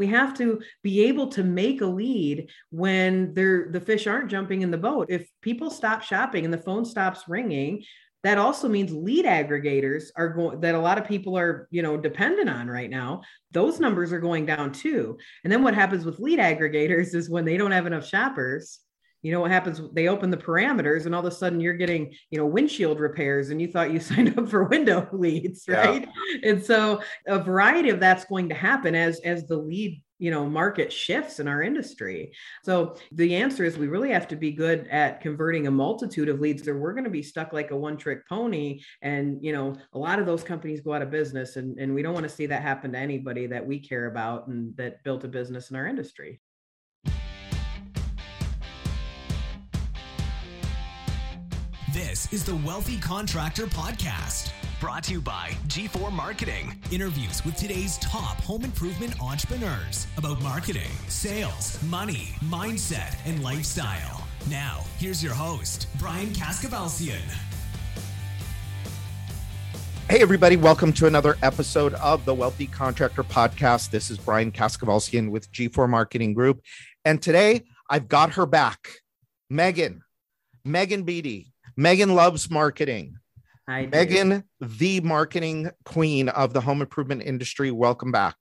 we have to be able to make a lead when the fish aren't jumping in the boat. If people stop shopping and the phone stops ringing that also means lead aggregators are going that a lot of people are you know dependent on right now those numbers are going down too. And then what happens with lead aggregators is when they don't have enough shoppers you know what happens they open the parameters and all of a sudden you're getting you know windshield repairs and you thought you signed up for window leads right? Yeah. and so a variety of that's going to happen as as the lead you know market shifts in our industry. So the answer is we really have to be good at converting a multitude of leads or we're going to be stuck like a one trick pony and you know a lot of those companies go out of business and, and we don't want to see that happen to anybody that we care about and that built a business in our industry this is the wealthy contractor podcast Brought to you by G4 Marketing. Interviews with today's top home improvement entrepreneurs about marketing, sales, money, mindset, and lifestyle. Now, here's your host, Brian Kaskavalciyan. Hey, everybody, welcome to another episode of the Wealthy Contractor Podcast. This is Brian Kaskavalciyan with G4 Marketing Group. And today I've got her back, Megan, Megan Beattie. Megan loves marketing. Hi, Megan, the marketing queen of the home improvement industry. Welcome back.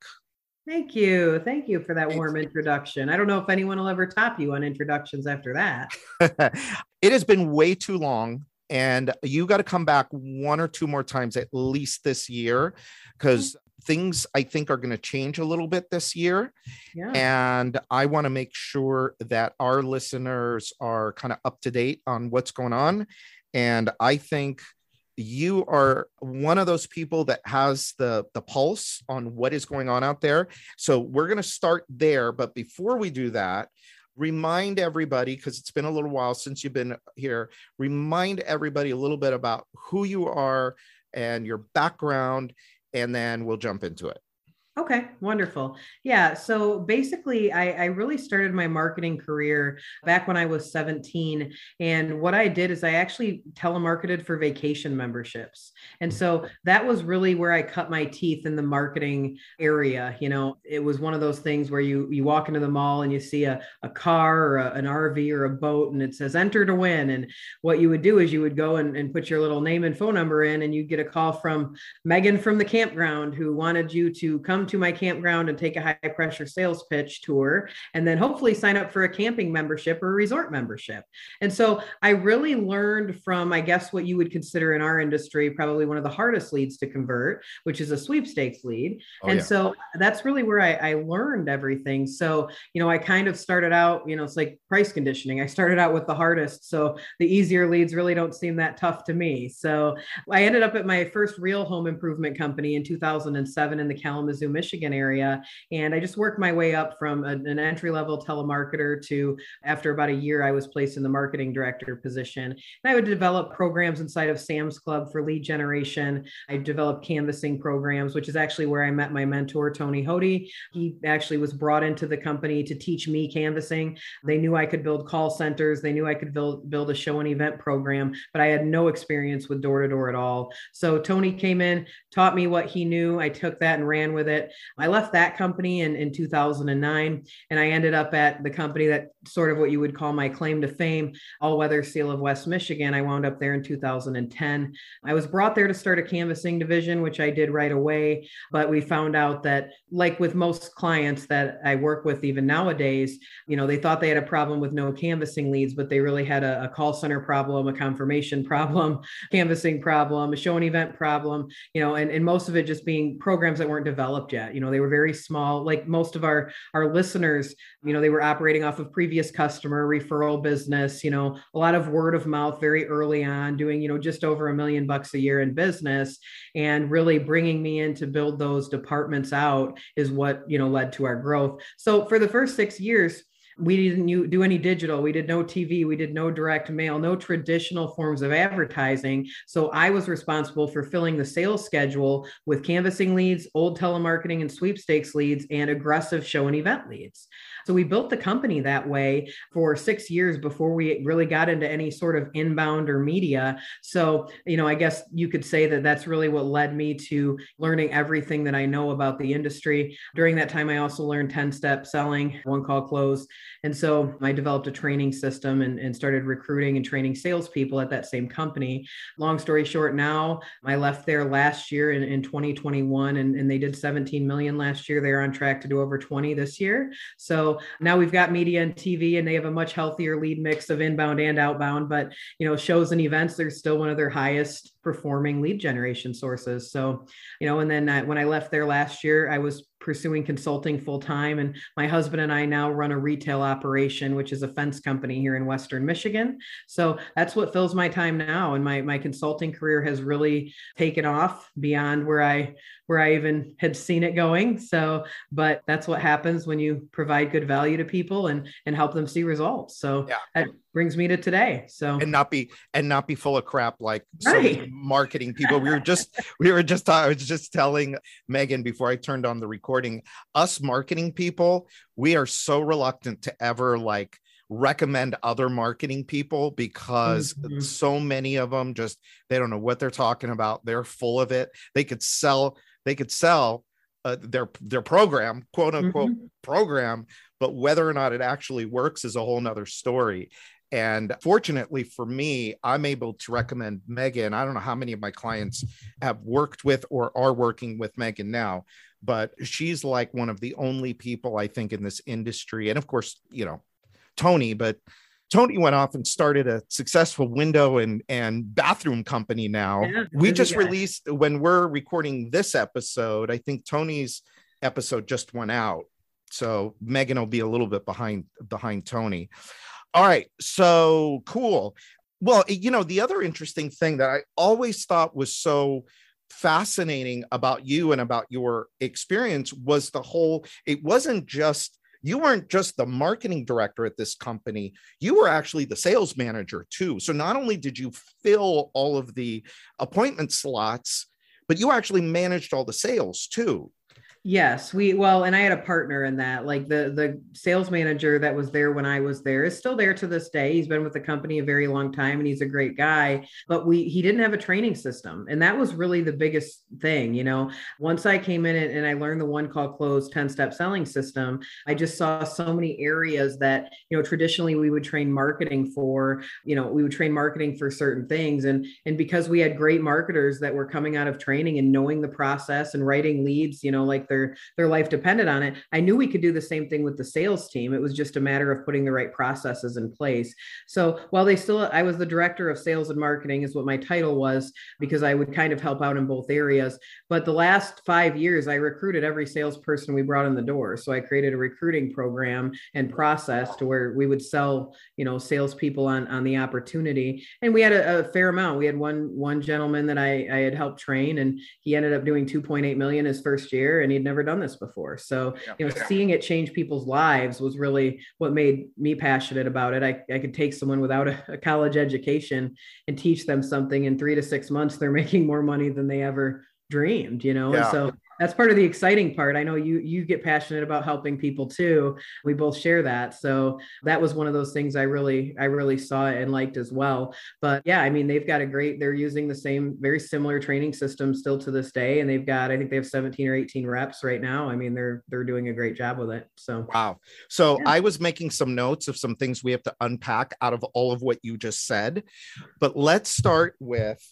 Thank you. Thank you for that warm introduction. I don't know if anyone will ever top you on introductions after that. it has been way too long. And you got to come back one or two more times at least this year because things I think are going to change a little bit this year. Yeah. And I want to make sure that our listeners are kind of up to date on what's going on. And I think you are one of those people that has the the pulse on what is going on out there so we're going to start there but before we do that remind everybody because it's been a little while since you've been here remind everybody a little bit about who you are and your background and then we'll jump into it Okay, wonderful. Yeah. So basically, I, I, really started my marketing career back when I was 17. And what I did is I actually telemarketed for vacation memberships. And mm. so that was really where I cut my teeth in the marketing area. You know, it was one of those things where you you walk into the mall and you see a, a car or a, an RV or a boat and it says enter to win. And what you would do is you would go and, and put your little name and phone number in and you'd get a call from Megan from the campground who wanted you to come to my campground and take a high pressure sales pitch tour, and then hopefully sign up for a camping membership or a resort membership. And so I really learned from, I guess, what you would consider in our industry probably one of the hardest leads to convert, which is a sweepstakes lead. Oh, and yeah. so that's really where I, I learned everything. So, you know, I kind of started out, you know, it's like price conditioning. I started out with the hardest. So the easier leads really don't seem that tough to me. So I ended up at my first real home improvement company in 2007 in the Kalamazoo, Michigan area. And I just worked my way up from a, an entry level telemarketer to after about a year, I was placed in the marketing director position. And I would develop programs inside of Sam's Club for lead generation. I developed canvassing programs, which is actually where I met my mentor, Tony Hoty. He actually was brought into the company to teach me canvassing. They knew I could build call centers, they knew I could build, build a show and event program, but I had no experience with door to door at all. So Tony came in, taught me what he knew. I took that and ran with it. I left that company in, in 2009 and I ended up at the company that sort of what you would call my claim to fame, All Weather Seal of West Michigan. I wound up there in 2010. I was brought there to start a canvassing division, which I did right away. But we found out that, like with most clients that I work with, even nowadays, you know, they thought they had a problem with no canvassing leads, but they really had a, a call center problem, a confirmation problem, canvassing problem, a show and event problem, you know, and, and most of it just being programs that weren't developed yet. You know, they were very small, like most of our our listeners, you know, they were operating off of previous customer referral business, you know, a lot of word of mouth very early on, doing, you know, just over a million bucks a year in business and really bringing me in to build those departments out is what, you know, led to our growth. So for the first 6 years, we didn't do any digital we did no tv we did no direct mail no traditional forms of advertising. So i was responsible for filling the sales schedule with canvassing leads old telemarketing and sweepstakes leads and aggressive show and event leads so we built the company that way for six years before we really got into any sort of inbound or media. So, you know, I guess you could say that that's really what led me to learning everything that I know about the industry. During that time, I also learned 10 step selling, one call close. And so I developed a training system and, and started recruiting and training salespeople at that same company. Long story short, now I left there last year in, in 2021 and, and they did 17 million last year. They're on track to do over 20 this year. So now we've got media and TV, and they have a much healthier lead mix of inbound and outbound. But you know, shows and events, they're still one of their highest performing lead generation sources. So, you know, and then I, when I left there last year, I was pursuing consulting full time. And my husband and I now run a retail operation, which is a fence company here in Western Michigan. So that's what fills my time now. And my, my consulting career has really taken off beyond where I where I even had seen it going. So, but that's what happens when you provide good value to people and and help them see results. So yeah. that brings me to today. So and not be and not be full of crap like right. marketing people. We were just we were just I was just telling Megan before I turned on the recording. Us marketing people, we are so reluctant to ever like recommend other marketing people because mm-hmm. so many of them just they don't know what they're talking about they're full of it they could sell they could sell uh, their their program quote unquote mm-hmm. program but whether or not it actually works is a whole nother story and fortunately for me i'm able to recommend megan i don't know how many of my clients have worked with or are working with megan now but she's like one of the only people i think in this industry and of course you know tony but Tony went off and started a successful window and, and bathroom company now. Yeah, we just released, when we're recording this episode, I think Tony's episode just went out. So Megan will be a little bit behind behind Tony. All right. So cool. Well, you know, the other interesting thing that I always thought was so fascinating about you and about your experience was the whole, it wasn't just you weren't just the marketing director at this company, you were actually the sales manager too. So not only did you fill all of the appointment slots, but you actually managed all the sales too. Yes, we well, and I had a partner in that. Like the the sales manager that was there when I was there is still there to this day. He's been with the company a very long time and he's a great guy, but we he didn't have a training system. And that was really the biggest thing, you know. Once I came in and I learned the one call close 10-step selling system, I just saw so many areas that, you know, traditionally we would train marketing for, you know, we would train marketing for certain things and and because we had great marketers that were coming out of training and knowing the process and writing leads, you know, like their their life depended on it. I knew we could do the same thing with the sales team. It was just a matter of putting the right processes in place. So while they still i was the director of sales and marketing is what my title was because i would kind of help out in both areas. But the last five years i recruited every salesperson we brought in the door. So i created a recruiting program and process to where we would sell you know salespeople on on the opportunity. And we had a, a fair amount. We had one one gentleman that i i had helped train and he ended up doing 2.8 million his first year and he he'd never done this before. So, yeah. you know, yeah. seeing it change people's lives was really what made me passionate about it. I, I could take someone without a, a college education and teach them something in three to six months, they're making more money than they ever dreamed, you know? Yeah. And so that's part of the exciting part. I know you you get passionate about helping people too. We both share that. So that was one of those things I really I really saw and liked as well. But yeah, I mean they've got a great they're using the same very similar training system still to this day and they've got I think they have 17 or 18 reps right now. I mean they're they're doing a great job with it. So Wow. So yeah. I was making some notes of some things we have to unpack out of all of what you just said. But let's start with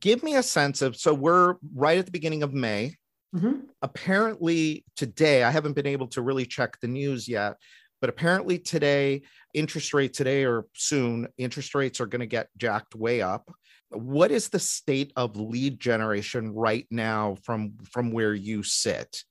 give me a sense of so we're right at the beginning of May Mm-hmm. Apparently, today, I haven't been able to really check the news yet, but apparently, today, interest rate today or soon, interest rates are going to get jacked way up. What is the state of lead generation right now from from where you sit?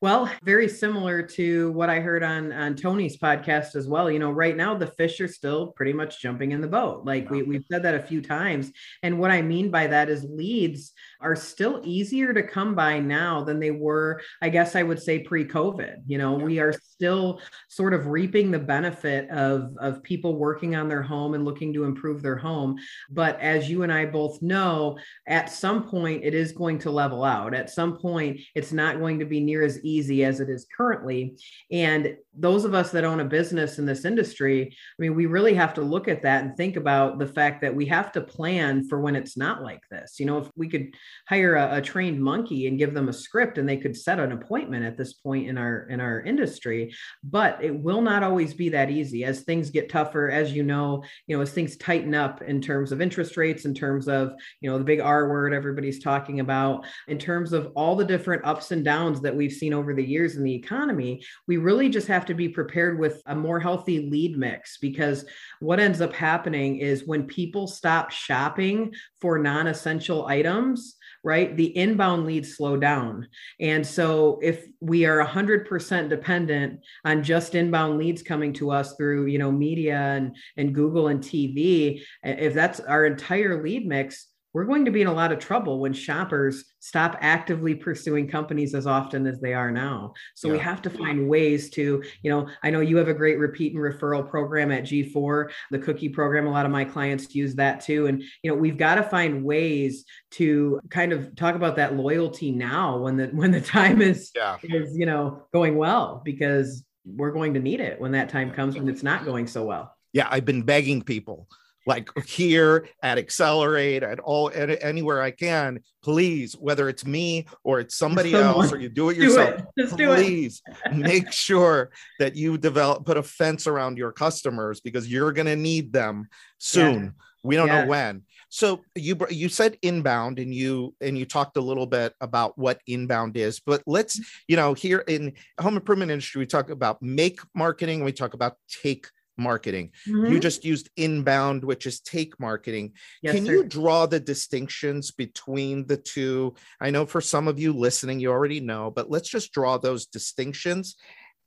Well, very similar to what I heard on on Tony's podcast as well. You know, right now the fish are still pretty much jumping in the boat. Like we, we've said that a few times. And what I mean by that is leads are still easier to come by now than they were, I guess I would say pre-COVID. You know, we are still sort of reaping the benefit of, of people working on their home and looking to improve their home. But as you and I both know, at some point it is going to level out. At some point, it's not going to be near as easy as it is currently. And those of us that own a business in this industry, I mean, we really have to look at that and think about the fact that we have to plan for when it's not like this. You know, if we could hire a, a, trained monkey and give them a script and they could set an appointment at this point in our in our industry, but it will not always be that easy as things get tougher, as you know, you know, as things tighten up in terms of interest rates, in terms of, you know, the big R word everybody's talking about, in terms of all the different ups and downs that we've seen over the years in the economy, we really just have to be prepared with a more healthy lead mix because what ends up happening is when people stop shopping for non-essential items right the inbound leads slow down. And so if we are 100% dependent on just inbound leads coming to us through you know media and and google and tv if that's our entire lead mix we're going to be in a lot of trouble when shoppers stop actively pursuing companies as often as they are now. So yeah. we have to find ways to, you know, I know you have a great repeat and referral program at G4, the cookie program. A lot of my clients use that too. And, you know, we've got to find ways to kind of talk about that loyalty now when the when the time is yeah. is, you know, going well because we're going to need it when that time comes when it's not going so well. Yeah, I've been begging people like here at Accelerate, at all, at anywhere I can, please, whether it's me or it's somebody Someone. else or you do it yourself, do it. please make sure that you develop, put a fence around your customers because you're going to need them soon. Yeah. We don't yeah. know when. So you you said inbound and you and you talked a little bit about what inbound is, but let's mm-hmm. you know here in home improvement industry we talk about make marketing, we talk about take marketing. Mm-hmm. You just used inbound, which is take marketing. Yes, Can sir. you draw the distinctions between the two? I know for some of you listening, you already know, but let's just draw those distinctions.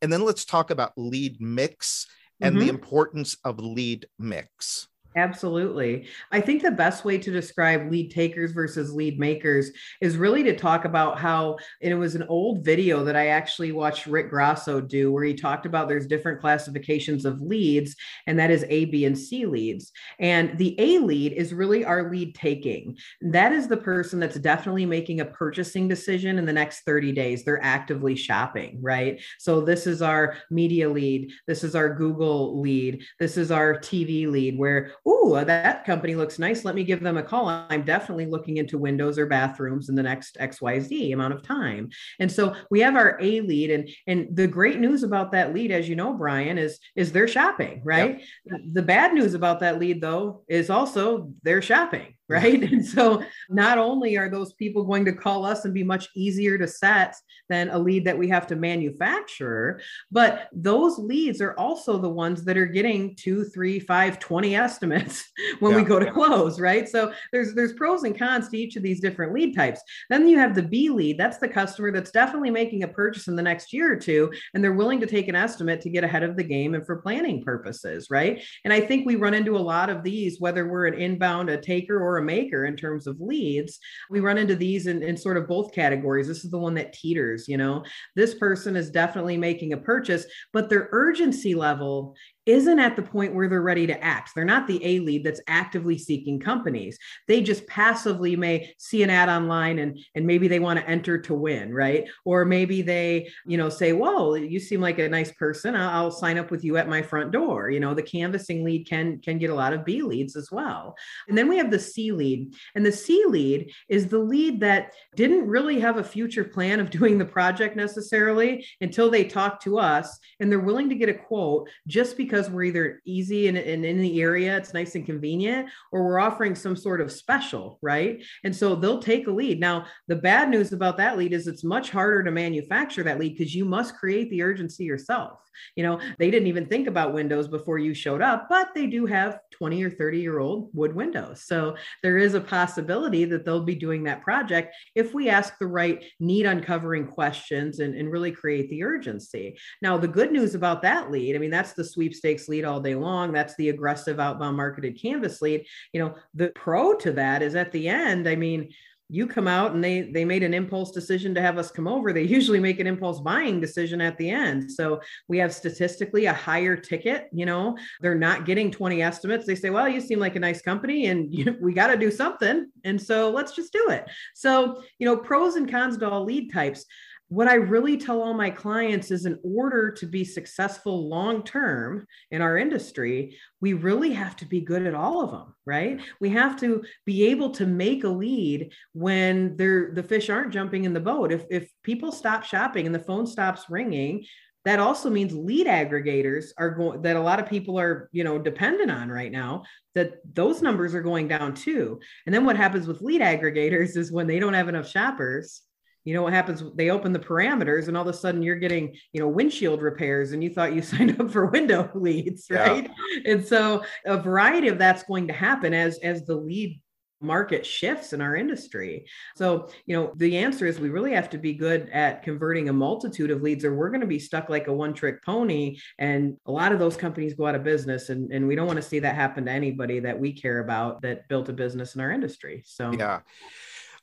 And then let's talk about lead mix and mm-hmm. the importance of lead mix. Absolutely. I think the best way to describe lead takers versus lead makers is really to talk about how, and it was an old video that I actually watched Rick Grasso do, where he talked about there's different classifications of leads, and that is A, B, and C leads. And the A lead is really our lead taking. That is the person that's definitely making a purchasing decision in the next 30 days. They're actively shopping, right? So this is our media lead. This is our Google lead. This is our TV lead, where oh, that company looks nice. Let me give them a call. I'm definitely looking into windows or bathrooms in the next XYZ amount of time. And so we have our A lead. And, and the great news about that lead, as you know, Brian, is, is they're shopping, right? Yep. The bad news about that lead, though, is also they're shopping right? And so not only are those people going to call us and be much easier to set than a lead that we have to manufacture, but those leads are also the ones that are getting two, three, five, 20 estimates when yeah. we go to close, right? So there's there's pros and cons to each of these different lead types. Then you have the B lead, that's the customer that's definitely making a purchase in the next year or two, and they're willing to take an estimate to get ahead of the game and for planning purposes, right? And I think we run into a lot of these, whether we're an inbound, a taker, or a maker in terms of leads, we run into these in, in sort of both categories. This is the one that teeters, you know, this person is definitely making a purchase, but their urgency level isn't at the point where they're ready to act. They're not the A lead that's actively seeking companies. They just passively may see an ad online and and maybe they want to enter to win, right? Or maybe they, you know, say, "Whoa, you seem like a nice person. I'll, I'll sign up with you at my front door." You know, the canvassing lead can can get a lot of B leads as well. And then we have the C lead. And the C lead is the lead that didn't really have a future plan of doing the project necessarily until they talk to us and they're willing to get a quote just because because we're either easy and, and in the area, it's nice and convenient, or we're offering some sort of special, right? And so they'll take a lead. Now, the bad news about that lead is it's much harder to manufacture that lead because you must create the urgency yourself. You know, they didn't even think about windows before you showed up, but they do have 20 or 30 year old wood windows. So there is a possibility that they'll be doing that project if we ask the right need uncovering questions and, and really create the urgency. Now, the good news about that lead, I mean, that's the sweepstakes lead all day long. That's the aggressive outbound marketed canvass lead. You know, the pro to that is at the end, I mean, you come out and they they made an impulse decision to have us come over. They usually make an impulse buying decision at the end. So we have statistically a higher ticket you know? They're not getting 20 estimates. They say well you seem like a nice company and you, we got to do something. And so let's just do it. So you know pros and cons to all lead types what I really tell all my clients is in order to be successful long term in our industry, we really have to be good at all of them, right? We have to be able to make a lead when they're, the fish aren't jumping in the boat. If, if people stop shopping and the phone stops ringing, that also means lead aggregators are going that a lot of people are you know dependent on right now that those numbers are going down too and then what happens with lead aggregators is when they don't have enough shoppers you know what happens? They open the parameters and all of a sudden you're getting you know windshield repairs and you thought you signed up for window leads right? Yeah. and so a variety of that's going to happen as as the lead market shifts in our industry. So you know the answer is we really have to be good at converting a multitude of leads or we're going to be stuck like a one trick pony and a lot of those companies go out of business and, and we don't want to see that happen to anybody that we care about that built a business in our industry so. Yeah.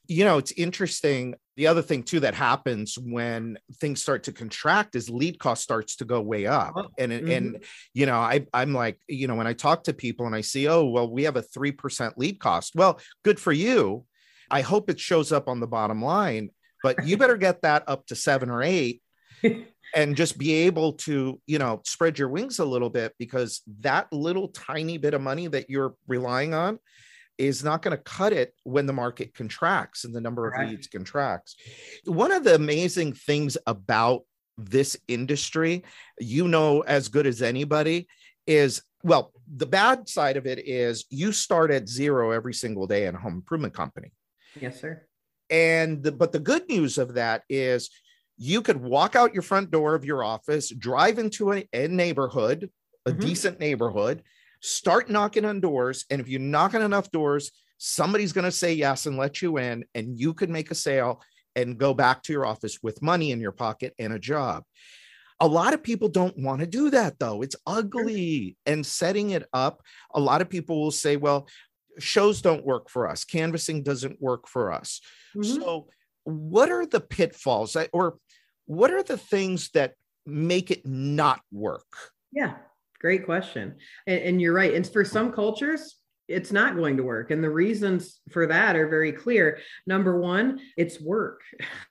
You know it's interesting the other thing too that happens when things start to contract is lead cost starts to go way up. Oh, and mm-hmm. and you know I, i'm like you know when i talk to people and i see oh well we have a 3% lead cost. Well good for you. I hope it shows up on the bottom line but you better get that up to seven or eight and just be able to you know spread your wings a little bit because that little tiny bit of money that you're relying on is not going to cut it when the market contracts and the number of right. leads contracts. One of the amazing things about this industry, you know as good as anybody, is well, the bad side of it is you start at zero every single day in a home improvement company. Yes, sir. And the, but the good news of that is you could walk out your front door of your office, drive into a, a neighborhood, a mm-hmm. decent neighborhood, start knocking on doors. And if you knock on enough doors, somebody's going to say yes and let you in, and you could make a sale and go back to your office with money in your pocket and a job. A lot of people don't want to do that though. It's ugly. And setting it up, a lot of people will say, well, shows don't work for us, canvassing doesn't work for us. Mm-hmm. So, what are the pitfalls or what are the things that make it not work? Yeah. Great question. And, and, you're right. And for some cultures, it's not going to work. And the reasons for that are very clear. Number one, it's work.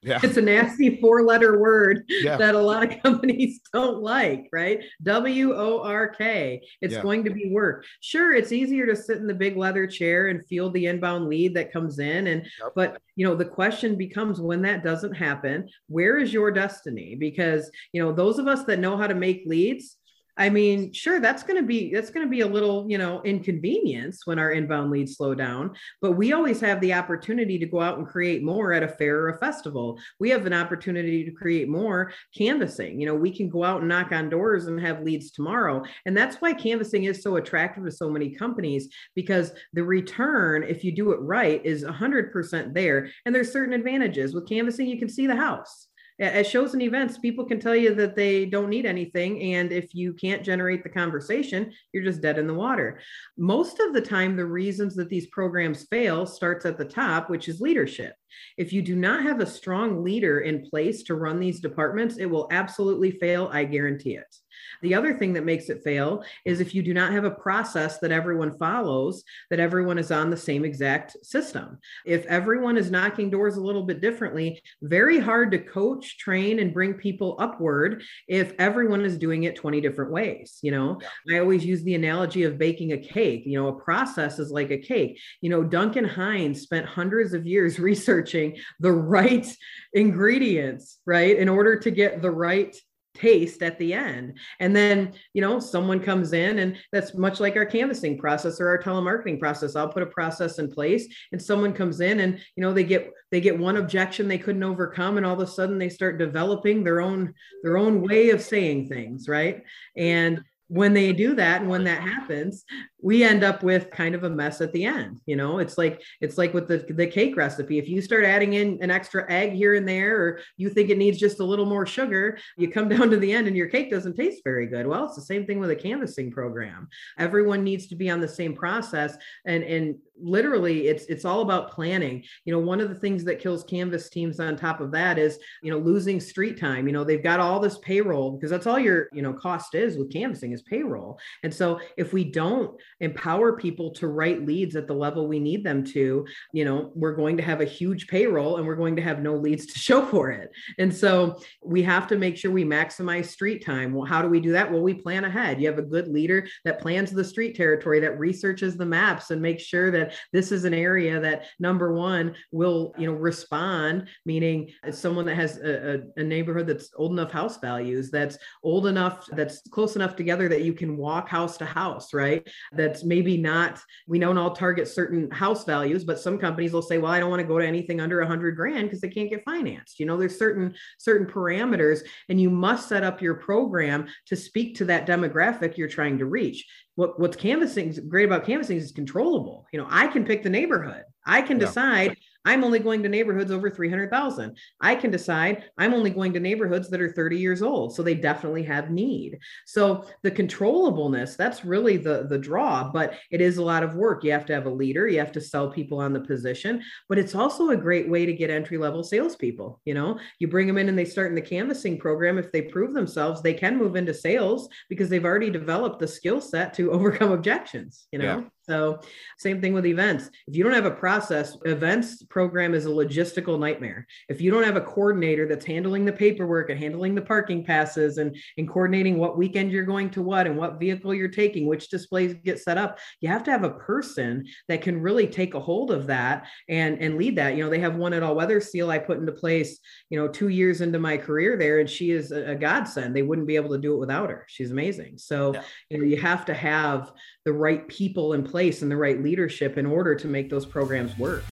Yeah. It's a nasty four letter word yeah. that a lot of companies don't like, right? W O R K. It's yeah. going to be work. Sure, it's easier to sit in the big leather chair and feel the inbound lead that comes in. And, yep. but, you know, the question becomes when that doesn't happen, where is your destiny? Because, you know, those of us that know how to make leads, I mean, sure, that's going to be that's going to be a little, you know, inconvenience when our inbound leads slow down. But we always have the opportunity to go out and create more at a fair or a festival. We have an opportunity to create more canvassing. You know, we can go out and knock on doors and have leads tomorrow, and that's why canvassing is so attractive to so many companies because the return, if you do it right, is 100% there. And there's certain advantages with canvassing. You can see the house at shows and events, people can tell you that they don't need anything. And if you can't generate the conversation, you're just dead in the water. Most of the time, the reasons that these programs fail starts at the top, which is leadership. If you do not have a strong leader in place to run these departments, it will absolutely fail. I guarantee it. The other thing that makes it fail is if you do not have a process that everyone follows, that everyone is on the same exact system. If everyone is knocking doors a little bit differently, very hard to coach, train, and bring people upward if everyone is doing it 20 different ways. You know, I always use the analogy of baking a cake. You know, a process is like a cake. You know, Duncan Hines spent hundreds of years researching the right ingredients, right, in order to get the right taste at the end. And then, you know, someone comes in and that's much like our canvassing process or our telemarketing process. I'll put a process in place and someone comes in and, you know, they get they get one objection they couldn't overcome and all of a sudden they start developing their own their own way of saying things, right? And when they do that and when that happens we end up with kind of a mess at the end you know? It's like it's like with the, the cake recipe. If you start adding in an extra egg here and there or you think it needs just a little more sugar you come down to the end and your cake doesn't taste very good. Well it's the same thing with a canvassing program. Everyone needs to be on the same process and and literally it's it's all about planning. You know one of the things that kills canvass teams on top of that is you know losing street time. You know they've got all this payroll because that's all your you know cost is with canvassing is payroll. And so if we don't empower people to write leads at the level we need them to you know we're going to have a huge payroll and we're going to have no leads to show for it. And so we have to make sure we maximize street time. Well how do we do that? Well we plan ahead. You have a good leader that plans the street territory that researches the maps and makes sure that this is an area that number one will you know respond meaning it's someone that has a, a, neighborhood that's old enough house values that's old enough that's close enough together that you can walk house to house right? That's maybe not we don't all target certain house values but some companies will say well i don't want to go to anything under 100 grand because they can't get financed. You know there's certain certain parameters and you must set up your program to speak to that demographic you're trying to reach what what's canvassing great about canvassing is controllable. You know, I can pick the neighborhood. I can yeah. decide I'm only going to neighborhoods over 300,000. I can decide I'm only going to neighborhoods that are 30 years old. So they definitely have need. So the controllableness, that's really the, the draw, but it is a lot of work. You have to have a leader, you have to sell people on the position, but it's also a great way to get entry level salespeople. You know, you bring them in and they start in the canvassing program. If they prove themselves, they can move into sales because they've already developed the skill set to overcome objections, you know? Yeah. So, same thing with events. If you don't have a process, events program is a logistical nightmare. If you don't have a coordinator that's handling the paperwork and handling the parking passes and, and coordinating what weekend you're going to what and what vehicle you're taking, which displays get set up, you have to have a person that can really take a hold of that and, and lead that. You know, they have one at All Weather Seal I put into place, you know, two years into my career there, and she is a, a godsend. They wouldn't be able to do it without her. She's amazing. So, yeah. you know, you have to have the right people in place and the right leadership in order to make those programs work.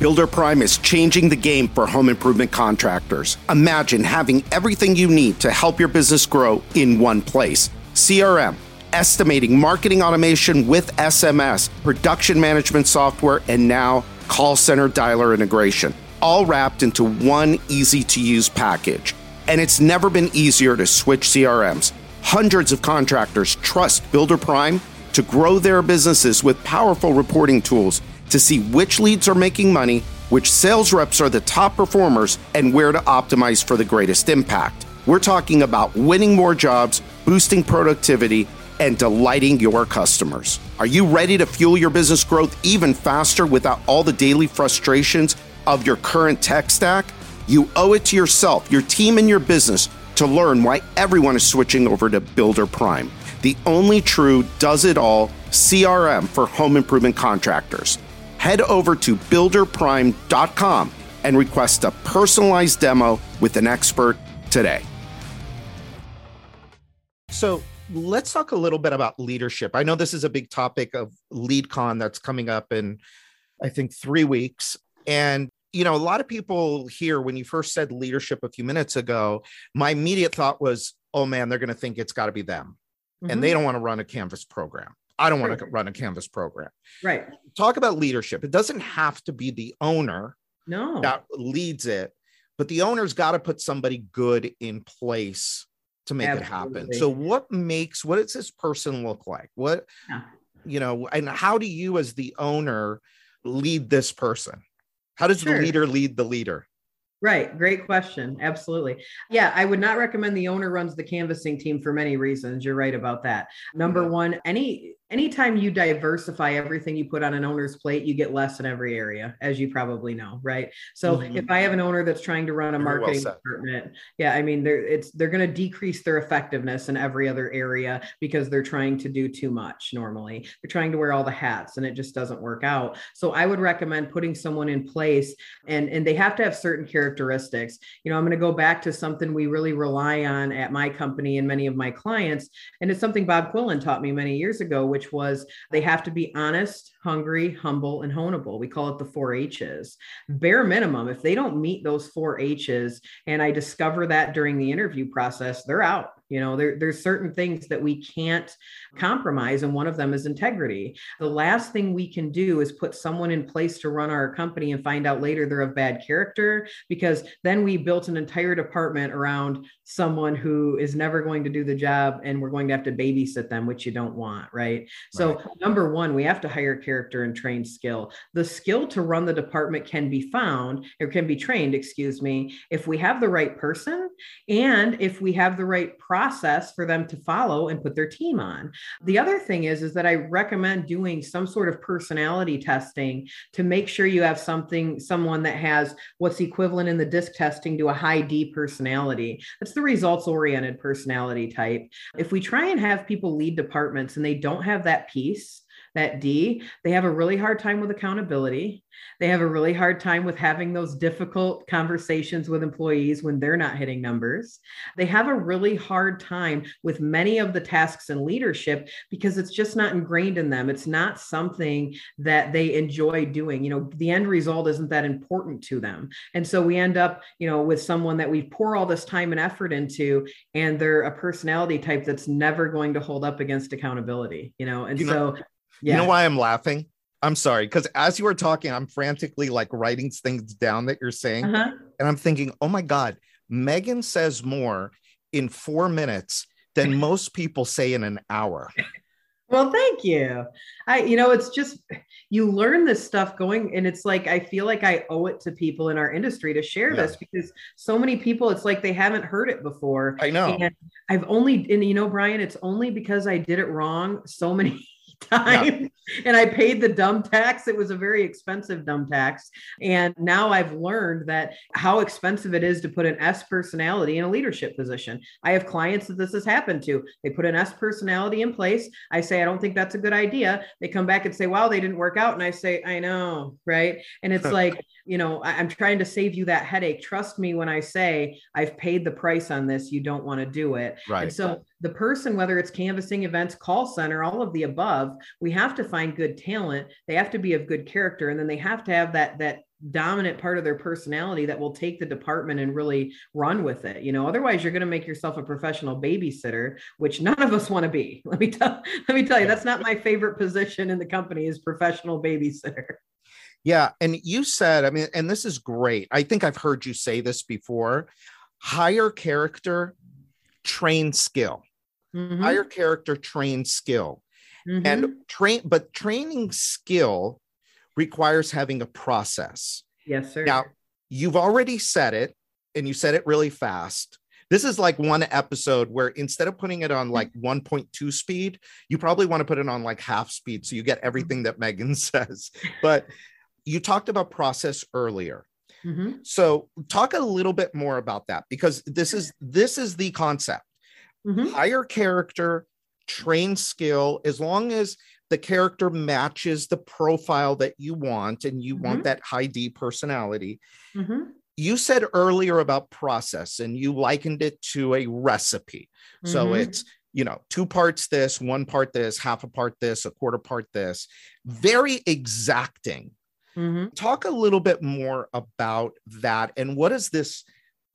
Builder Prime is changing the game for home improvement contractors. Imagine having everything you need to help your business grow in one place CRM, estimating, marketing automation with SMS, production management software, and now call center dialer integration, all wrapped into one easy to use package. And it's never been easier to switch CRMs. Hundreds of contractors trust Builder Prime to grow their businesses with powerful reporting tools to see which leads are making money, which sales reps are the top performers, and where to optimize for the greatest impact. We're talking about winning more jobs, boosting productivity, and delighting your customers. Are you ready to fuel your business growth even faster without all the daily frustrations of your current tech stack? You owe it to yourself, your team, and your business to learn why everyone is switching over to Builder Prime, the only true does it all CRM for home improvement contractors. Head over to builderprime.com and request a personalized demo with an expert today. So, let's talk a little bit about leadership. I know this is a big topic of LeadCon that's coming up in, I think, three weeks. And you know, a lot of people here, when you first said leadership a few minutes ago, my immediate thought was, oh man, they're going to think it's got to be them. Mm-hmm. And they don't want to run a Canvass program. I don't want right. to run a Canvass program. Right. Talk about leadership. It doesn't have to be the owner no. that leads it, but the owner's got to put somebody good in place to make Absolutely. it happen. So what makes what does this person look like? What yeah. you know, and how do you as the owner lead this person? How does sure. the leader lead the leader? Right. Great question. Absolutely. Yeah, I would not recommend the owner runs the canvassing team for many reasons. You're right about that. Number one, any anytime you diversify everything you put on an owner's plate, you get less in every area, as you probably know, right? So mm-hmm. if I have an owner that's trying to run a Very marketing well department, yeah, I mean they're it's they're going to decrease their effectiveness in every other area because they're trying to do too much normally. They're trying to wear all the hats and it just doesn't work out. So I would recommend putting someone in place and and they have to have certain characteristics. You know, I'm going to go back to something we really rely on at my company and many of my clients and it's something Bob Quillen taught me many years ago which was they have to be honest, hungry, humble, and honeable. We call it the four H's. Bare minimum, if they don't meet those four H's, and I discover that during the interview process, they're out. You know, there, there's certain things that we can't compromise, and one of them is integrity. The last thing we can do is put someone in place to run our company and find out later they're of bad character, because then we built an entire department around someone who is never going to do the job, and we're going to have to babysit them, which you don't want, right? So, number one, we have to hire character and trained skill. The skill to run the department can be found or can be trained, excuse me, if we have the right person and if we have the right process for them to follow and put their team on. The other thing is is that I recommend doing some sort of personality testing to make sure you have something someone that has what's equivalent in the disc testing to a high D personality. That's the results oriented personality type. If we try and have people lead departments and they don't have that piece, that D, they have a really hard time with accountability. They have a really hard time with having those difficult conversations with employees when they're not hitting numbers. They have a really hard time with many of the tasks in leadership because it's just not ingrained in them. It's not something that they enjoy doing. You know, the end result isn't that important to them. And so we end up, you know, with someone that we pour all this time and effort into, and they're a personality type that's never going to hold up against accountability, you know, and you so. Yeah. You know why I'm laughing? I'm sorry, because as you were talking, I'm frantically like writing things down that you're saying. Uh-huh. And I'm thinking, oh my God, Megan says more in four minutes than most people say in an hour. Well, thank you. I, you know, it's just you learn this stuff going, and it's like I feel like I owe it to people in our industry to share yeah. this because so many people, it's like they haven't heard it before. I know. And I've only, and you know, Brian, it's only because I did it wrong so many time yeah. and I paid the dumb tax. It was a very expensive dumb tax. And now I've learned that how expensive it is to put an S personality in a leadership position. I have clients that this has happened to. They put an S personality in place. I say, I don't think that's a good idea. They come back and say, wow, they didn't work out. And I say, I know. Right. And it's like, you know, I, am trying to save you that headache. Trust me when I say I've paid the price on this, you don't want to do it. Right. And so the person, whether it's canvassing events, call center, all of the above, we have to find good talent. They have to be of good character, and then they have to have that that dominant part of their personality that will take the department and really run with it you know? Otherwise you're going to make yourself a professional babysitter which none of us want to be. Let me tell let me tell you that's not my favorite position in the company is professional babysitter. Yeah and you said i mean and this is great. I think i've heard you say this before hire character train skill mm-hmm. hire character train skill. Mm-hmm. and train but training skill requires having a process. Yes sir. Now you've already said it and you said it really fast. This is like one episode where instead of putting it on like 1.2 speed you probably want to put it on like half speed so you get everything that megan says. But you talked about process earlier mm-hmm. so talk a little bit more about that because this is this is the concept mm-hmm. hire character, train skill, as long as the character matches the profile that you want and you mm-hmm. want that high D personality. Mm-hmm. You said earlier about process and you likened it to a recipe. So mm-hmm. it's you know, two parts this, one part this, half a part this, a quarter part this, very exacting. Mm-hmm. Talk a little bit more about that and what is this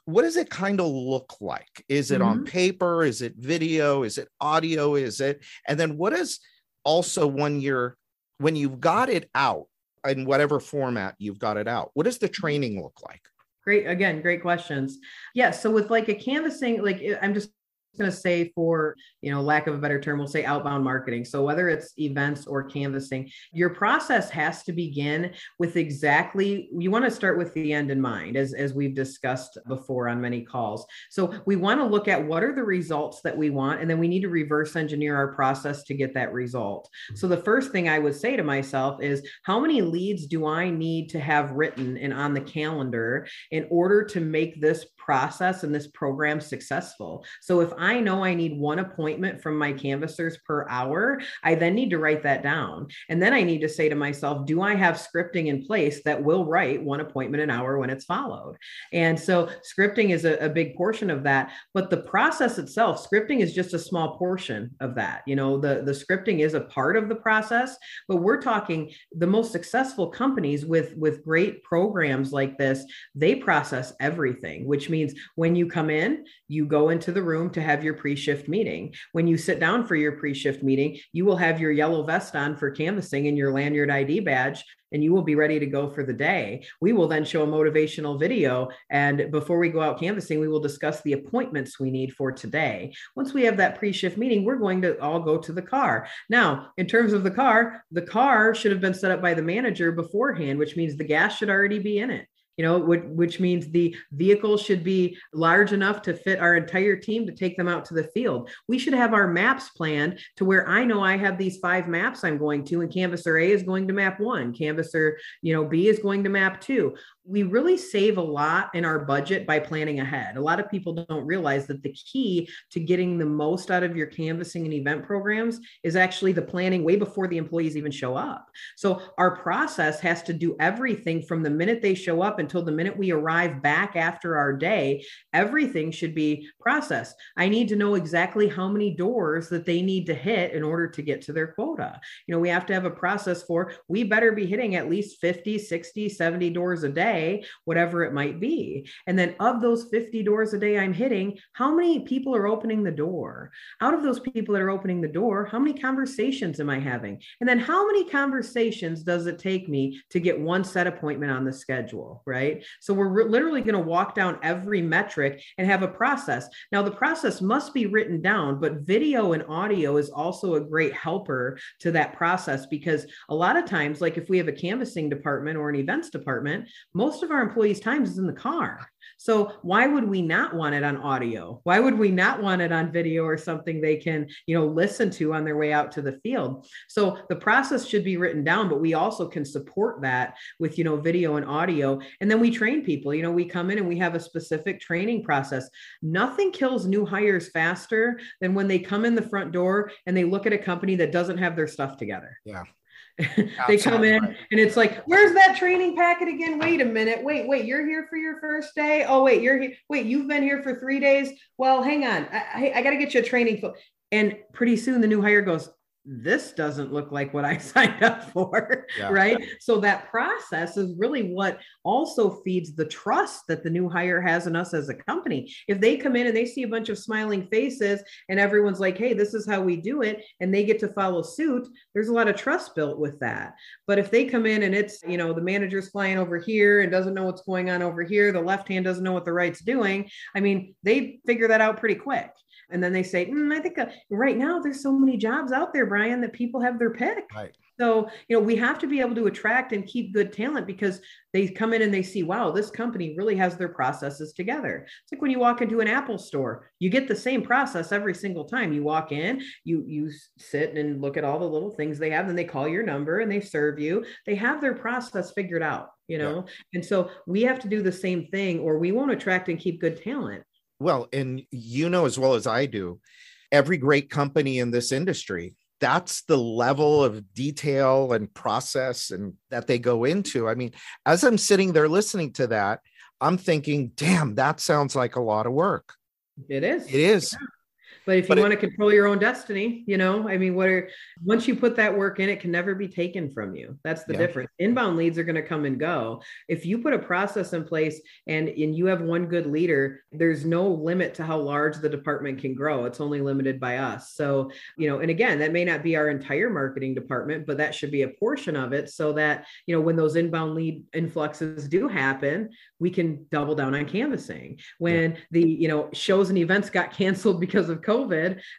what does it kind of look like? Is it mm-hmm. on paper? Is it video? Is it audio? Is it? And then what is also when you're when you've got it out in whatever format you've got it out, what does the mm-hmm. training look like? Great. Again, great questions. Yeah. So with like a canvassing, like I'm just going to say for you know lack of a better term we'll say outbound marketing. So whether it's events or canvassing your process has to begin with exactly you want to start with the end in mind as as we've discussed before on many calls. So we want to look at what are the results that we want and then we need to reverse engineer our process to get that result. So the first thing i would say to myself is how many leads do i need to have written and on the calendar in order to make this process and this program successful. So if I know I need one appointment from my canvassers per hour, I then need to write that down. And then I need to say to myself, do I have scripting in place that will write one appointment an hour when it's followed? And so scripting is a, a big portion of that. But the process itself, scripting is just a small portion of that. You know, the, the scripting is a part of the process, but we're talking the most successful companies with, with great programs like this, they process everything, which means when you come in, you go into the room to have your pre shift meeting. When you sit down for your pre shift meeting, you will have your yellow vest on for canvassing and your lanyard ID badge and you will be ready to go for the day. We will then show a motivational video. And before we go out canvassing, we will discuss the appointments we need for today. Once we have that pre shift meeting, we're going to all go to the car. Now, in terms of the car, the car should have been set up by the manager beforehand, which means the gas should already be in it you know which, which means the vehicle should be large enough to fit our entire team to take them out to the field. We should have our maps planned to where i know i have these five maps i'm going to and canvasser a is going to map one canvasser you know b is going to map two we really save a lot in our budget by planning ahead. A lot of people don't realize that the key to getting the most out of your canvassing and event programs is actually the planning way before the employees even show up. So our process has to do everything from the minute they show up until the minute we arrive back after our day. Everything should be processed. I need to know exactly how many doors that they need to hit in order to get to their quota. You know, we have to have a process for we better be hitting at least 50, 60, 70 doors a day day, whatever it might be. And then of those 50 doors a day I'm hitting, how many people are opening the door? Out of those people that are opening the door, how many conversations am I having? And then how many conversations does it take me to get one set appointment on the schedule, right? So we're re- literally going to walk down every metric and have a process. Now, the process must be written down, but video and audio is also a great helper to that process because a lot of times, like if we have a canvassing department or an events department, most of our employees' times is in the car. So why would we not want it on audio? Why would we not want it on video or something they can, you know, listen to on their way out to the field? So the process should be written down, but we also can support that with, you know, video and audio. And then we train people. You know, we come in and we have a specific training process. Nothing kills new hires faster than when they come in the front door and they look at a company that doesn't have their stuff together. Yeah. they come in and it's like, where's that training packet again? Wait a minute. Wait, wait, you're here for your first day? Oh, wait, you're here. Wait, you've been here for three days? Well, hang on. I, I, I got to get you a training. And pretty soon the new hire goes, this doesn't look like what I signed up for. Yeah. Right. So that process is really what also feeds the trust that the new hire has in us as a company. If they come in and they see a bunch of smiling faces and everyone's like, hey, this is how we do it, and they get to follow suit, there's a lot of trust built with that. But if they come in and it's, you know, the manager's flying over here and doesn't know what's going on over here, the left hand doesn't know what the right's doing, I mean, they figure that out pretty quick and then they say, mm, I think uh, right now there's so many jobs out there, Brian, that people have their pick. Right. So, you know, we have to be able to attract and keep good talent because they come in and they see, wow, this company really has their processes together. It's like when you walk into an Apple store, you get the same process every single time. You walk in, you you sit and look at all the little things they have, then they call your number and they serve you. They have their process figured out, you know. Yeah. And so we have to do the same thing or we won't attract and keep good talent. Well, and you know as well as I do, every great company in this industry, that's the level of detail and process and that they go into. I mean, as I'm sitting there listening to that, I'm thinking, damn, that sounds like a lot of work. It is. It is. Yeah. But if you But it- want to control your own destiny, you know, I mean, what are once you put that work in, it can never be taken from you. That's the Yeah. difference. Inbound leads are going to come and go. If you put a process in place and and you have one good leader, there's no limit to how large the department can grow. It's only limited by us. So, you know, and again, that may not be our entire marketing department, but that should be a portion of it so that, you know, when those inbound lead influxes do happen, we can double down on canvassing. When the, you know, shows and events got canceled because of COVID,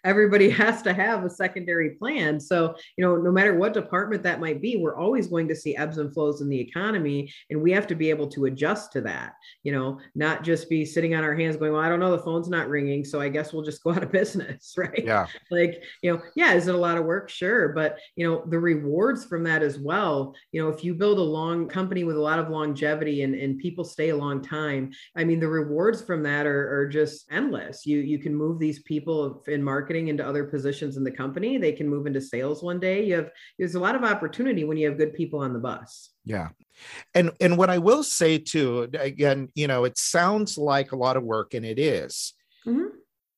everybody has to have a secondary plan. So, you know, no matter what department that might be, we're always going to see ebbs and flows in the economy. And we have to be able to adjust to that, you know, not just be sitting on our hands going, well, I don't know, the phone's not ringing. So I guess we'll just go out of business. Right. Yeah. Like, you know, yeah, is it a lot of work? Sure. But, you know, the rewards from that as well, you know, if you build a long company with a lot of longevity and, and people stay a long time, I mean, the rewards from that are, are just endless. You you can move these people in marketing into other positions in the company. They can move into sales one day. You have there's a lot of opportunity when you have good people on the bus. Yeah. And and what I will say too, again, you know, it sounds like a lot of work and it is. Mhm.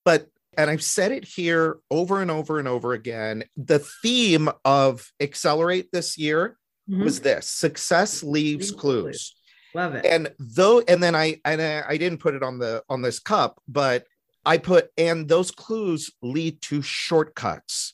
But and I've said it here over and over and over again, the theme of accelerate this year Mhm. was this, success leaves Leaves clues. Love it. And though and then I and I, I didn't put it on the on this cup, but I put and those clues lead to shortcuts.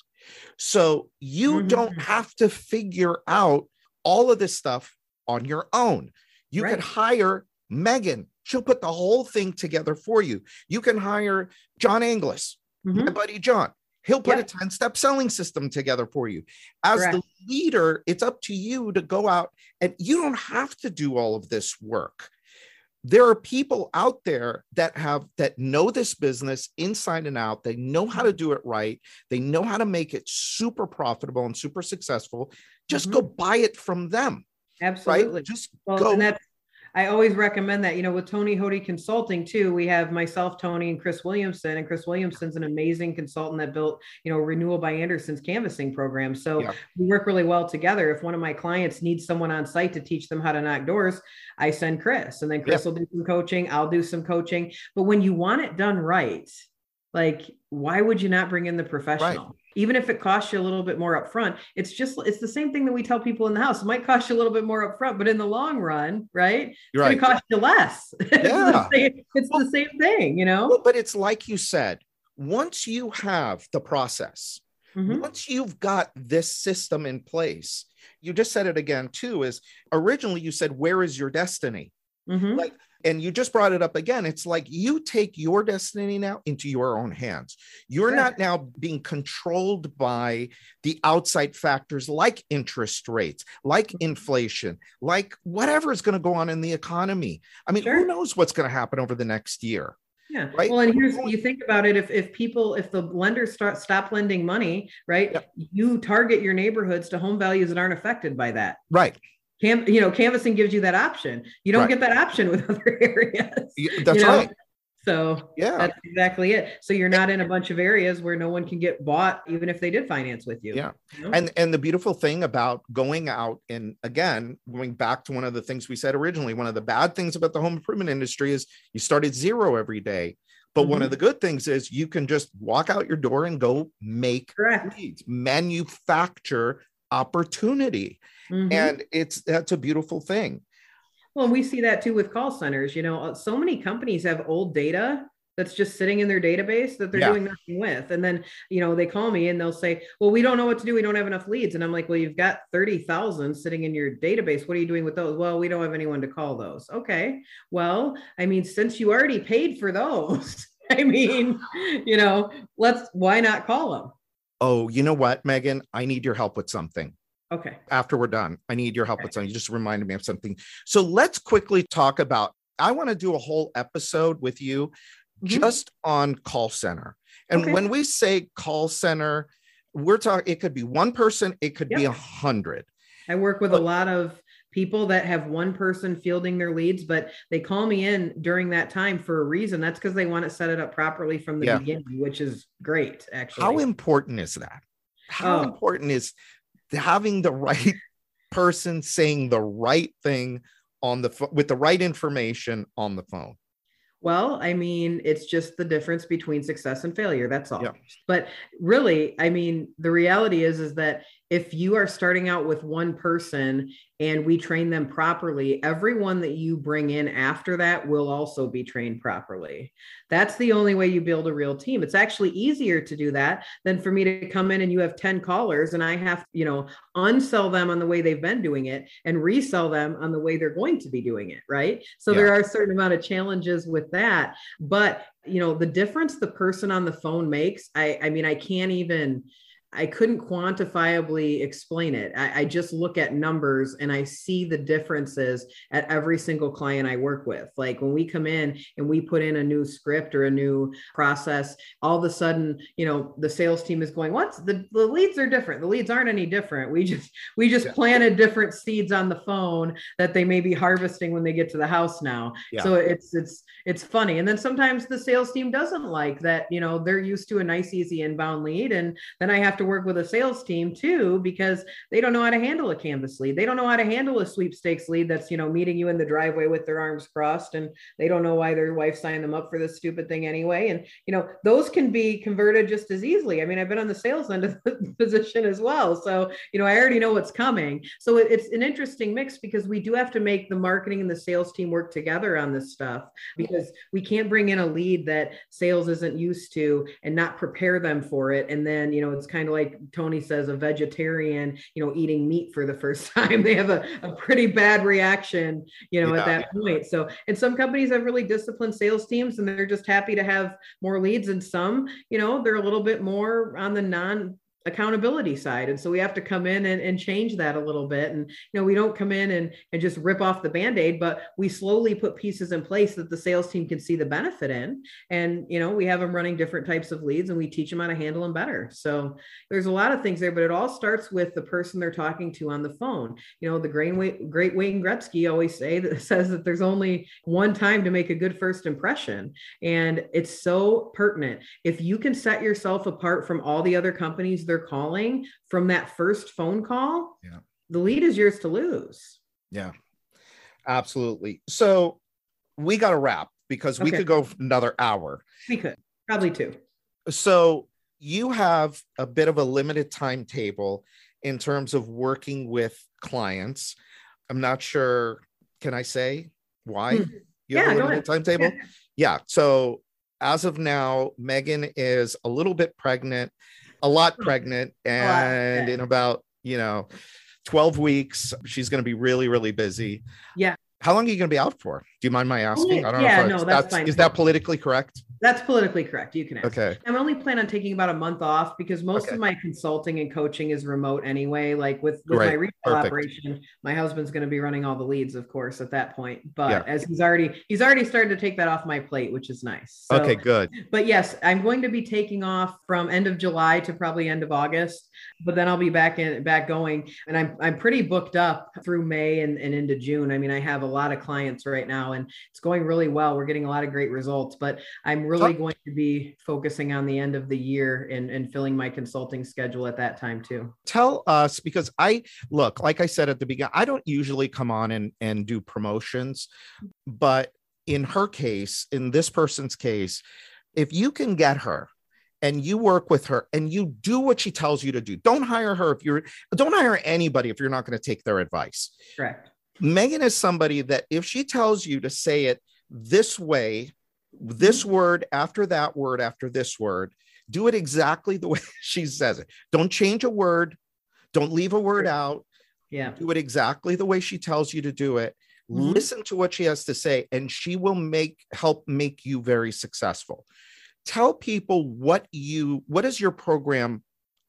So you Mhm. don't have to figure out all of this stuff on your own. You Right. could hire Megan. She'll put the whole thing together for you. You can hire John Anglis, Mhm. my buddy John. He'll put Yeah. a 10 step selling system together for you. As the leader, it's up to you to go out and you don't have to do all of this work. There are people out there that have that know this business inside and out. They know how to do it right. They know how to make it super profitable and super successful. Just go mm-hmm. buy it from them, Absolutely. right? Just Well, go. I always recommend that. You know, with Tony Hoty Consulting too, we have myself, Tony, and Chris Williamson. And Chris Williamson's an amazing consultant that built, you know, Renewal by Andersen's canvassing program. So Yeah. we work really well together. If one of my clients needs someone on site to teach them how to knock doors, I send Chris, and then Chris will do some coaching. I'll do some coaching. But when you want it done right, like why would you not bring in the professional? Even if it costs you a little bit more upfront, it's just it's the same thing that we tell people in the house. It might cost you a little bit more upfront, but in the long run, right? You're it's right. going to cost you less. it's Yeah. the same, it's the same thing, you know? Well, but it's like you said, once you have the process, Mhm. once you've got this system in place, you just said it again too, is originally you said, Where is your destiny? Mhm. Like, and you just brought it up again. It's like you take your destiny now into your own hands. You're not now being controlled by the outside factors like interest rates, like Mm-hmm. inflation, like whatever is going to go on in the economy. I mean, Sure. who knows what's going to happen over the next year? Yeah. right? Well, and here's you think about it: if if people, if the lenders start stop lending money, right? Yep. You target your neighborhoods to home values that aren't affected by that. Right. You know, canvassing gives you that option. You don't Right. get that option with other areas. Y- That's you know? right. So Yeah. that's exactly it. So you're not in a bunch of areas where no one can get bought, even if they did finance with you. Yeah. you know? and and the beautiful thing about going out and again going back to one of the things we said originally one of the bad things about the home improvement industry is you start at zero every day but one Mhm. of the good things is you can just walk out your door and go make correct. leads manufacture opportunity Mhm. and it's that's a beautiful thing Well, we see that too with call centers. You know, so many companies have old data that's just sitting in their database that they're Yeah. doing nothing with. And then, you know, they call me and they'll say, Well, we don't know what to do. We don't have enough leads. And I'm like, Well, you've got 30,000 sitting in your database. What are you doing with those? Well, we don't have anyone to call those. Okay. Well, I mean, since you already paid for those, I mean, you know, let's, why not call them? oh you know what megan i need your help with something Okay. after we're done. I need your help with something. You just reminded me of something. So let's quickly talk about. I want to do a whole episode with you Mhm. just on call center. And Okay. when we say call center, we're talking, it could be one person, it could be a hundred. I work with But- a lot of people that have one person fielding their leads, but they call me in during that time for a reason. That's because they want to set it up properly from the Yeah. beginning, which is great, actually. How important is that? How Oh. important is having the right person saying the right thing on the with the right information on the phone? Well, I mean, it's just the difference between success and failure. That's all. Yeah. But really, I mean, the reality is is that if you are starting out with one person and we train them properly, everyone that you bring in after that will also be trained properly. That's the only way you build a real team. It's actually easier to do that than for me to come in and you have 10 callers and I have, you know, unsell them on the way they've been doing it and resell them on the way they're going to be doing it, right? So yeah. there are a certain amount of challenges with that, but you know, the difference the person on the phone makes, I I mean, I can't even I couldn't quantifiably explain it. I, I, just look at numbers and I see the differences at every single client I work with. Like when we come in and we put in a new script or a new process, all of a sudden, you know, the sales team is going, "What's the, the leads are different. The leads aren't any different. We just we just yeah. planted different seeds on the phone that they may be harvesting when they get to the house now." Yeah. So it's it's it's funny. And then sometimes the sales team doesn't like that, you know, they're used to a nice easy inbound lead and then I have to work with a sales team too because they don't know how to handle a canvass lead. They don't know how to handle a sweepstakes lead that's, you know, meeting you in the driveway with their arms crossed and they don't know why their wife signed them up for this stupid thing anyway. And, you know, those can be converted just as easily. I mean, I've been on the sales end of the position as well. So, you know, I already know what's coming. So it's an interesting mix because we do have to make the marketing and the sales team work together on this stuff because we can't bring in a lead that sales isn't used to and not prepare them for it. And then, you know, it's kind of like Tony says, a vegetarian, you know, eating meat for the first time, they have a, a pretty bad reaction, you know, yeah. at that point. So, and some companies have really disciplined sales teams and they're just happy to have more leads. And some, you know, they're a little bit more on the non accountability side. And so we have to come in and, and change that a little bit. And you know we don't come in and, and just rip off the band-aid but we slowly put pieces in place that the sales team can see the benefit in. And you know we have them running different types of leads and we teach them how to handle them better. So there's a lot of things there but it all starts with the person they're talking to on the phone. You know the great great wayne gretzky always say that says that there's only one time to make a good first impression. And it's so pertinent. If you can set yourself apart from all the other companies they're calling from that first phone call, yeah. the lead is yours to lose. Yeah, absolutely. So we got to wrap because we okay. could go another hour. We could probably two. So you have a bit of a limited timetable in terms of working with clients. I'm not sure. Can I say why? Hmm. You yeah, have a limited timetable? Yeah. yeah. So as of now, Megan is a little bit pregnant a lot hmm. pregnant and in about you know 12 weeks she's going to be really really busy. Yeah how long are you going to be out for? Do you mind my asking? Oh, I don't yeah, know. If no, that's, that's fine. Is that politically correct? That's politically correct. You can ask. Okay. I'm only plan on taking about a month off because most okay. of my consulting and coaching is remote anyway. Like with, with my retail Perfect. operation, my husband's going to be running all the leads, of course, at that point. But yeah. as he's already he's already started to take that off my plate, which is nice. So, okay, good. But yes, I'm going to be taking off from end of July to probably end of August. But then I'll be back in back going, and I'm I'm pretty booked up through May and, and into June. I mean, I have a lot of clients right now, and it's going really well. We're getting a lot of great results, but I'm really going to be focusing on the end of the year and, and filling my consulting schedule at that time too. Tell us because I look, like I said at the beginning, I don't usually come on and, and do promotions, but in her case, in this person's case, if you can get her and you work with her and you do what she tells you to do, don't hire her if you're don't hire anybody if you're not going to take their advice. Correct. Megan is somebody that if she tells you to say it this way, this mm-hmm. word after that word after this word, do it exactly the way she says it. Don't change a word, don't leave a word out. Yeah. Do it exactly the way she tells you to do it. Mm-hmm. Listen to what she has to say, and she will make help make you very successful. Tell people what you what does your program